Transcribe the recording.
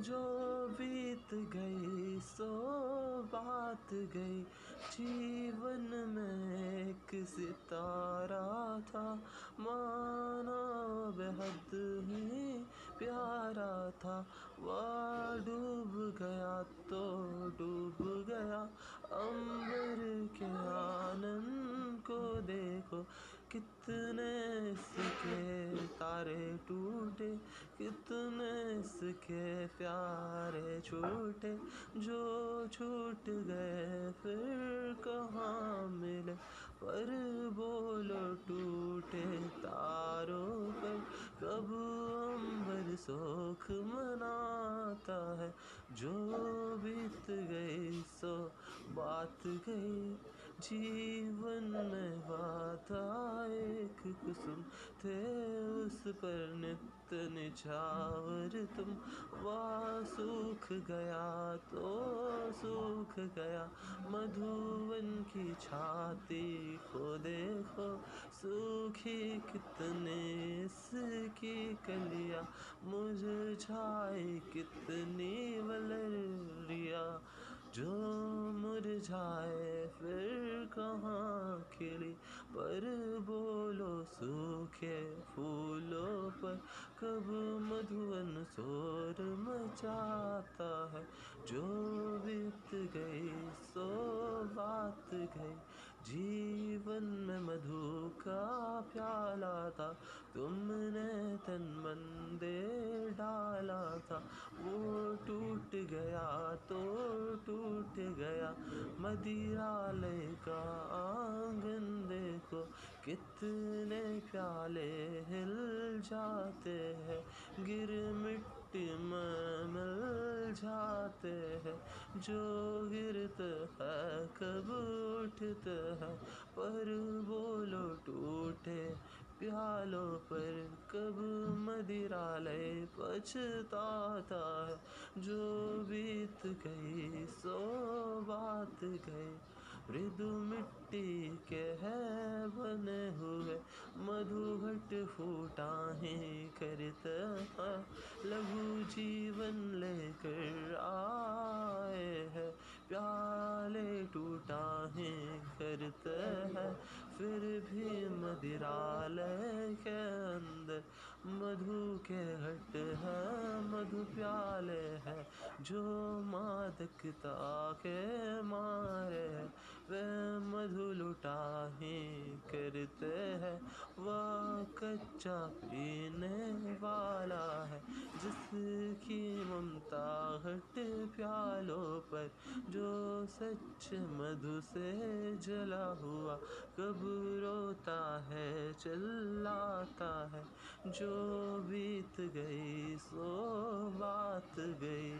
जो बीत गई, सो बात गई। जीवन में एक सितारा था, माना बेहद ही प्यारा था। वह डूब गया तो डूब गया, अंबर के आनंद को देखो। कितने इसके तारे टूटे, कितने इसके प्यारे छूटे, जो छूट गए फिर कहाँ मिले? पर बोलो टूटे तारों पर, कब अंबर शोक मनाता है? जो बीत गई सो बात गई जीवन में बाधा एक कुसुम थे उस पर नित्य निछावर तुम। वह, सूख गया तो सूख गया। मधुवन की छाती को देखो, सूखी कितने इसकी कलिया। मुरझाए कितनी वलरिया। जो मुरझाए फिर कहाँ खिली? पर बोलो सूखे फूलों पर। कब मधुवन शोर मचाता है? जो बीत गई, सो बात गई। जीवन में मधु का प्याला था। तुमने तन मन दे डाला था। वो टूट गया तो टूट गया। आँगन देखो कितने प्याले हिल जाते हैं, गिर मिट्टी में मिल जाते हैं, जो गिरते है कब उठते हैं, पर बोलो टूटे प्यालों पर, कब मदिरा मदिरालय पछताता है, जो बीत गई सो बात गई। मृदु मिट्टी के है, बने हुए मधुघट फूटा ही करता लघु जीवन लेकर आए है, प्याले टूटा ही करते फिर भी मदिरालय के अंदर मधु के हट है, मधु प्याले है, जो मादकता के मारे है। ही करते हैं। वह, कच्चा पीने वाला है। जिसकी ममता हट प्यालों पर, जो सच मधु से जला हुआ, कब रोता है, चिल्लाता है। जो बीत गई, सो बात गई।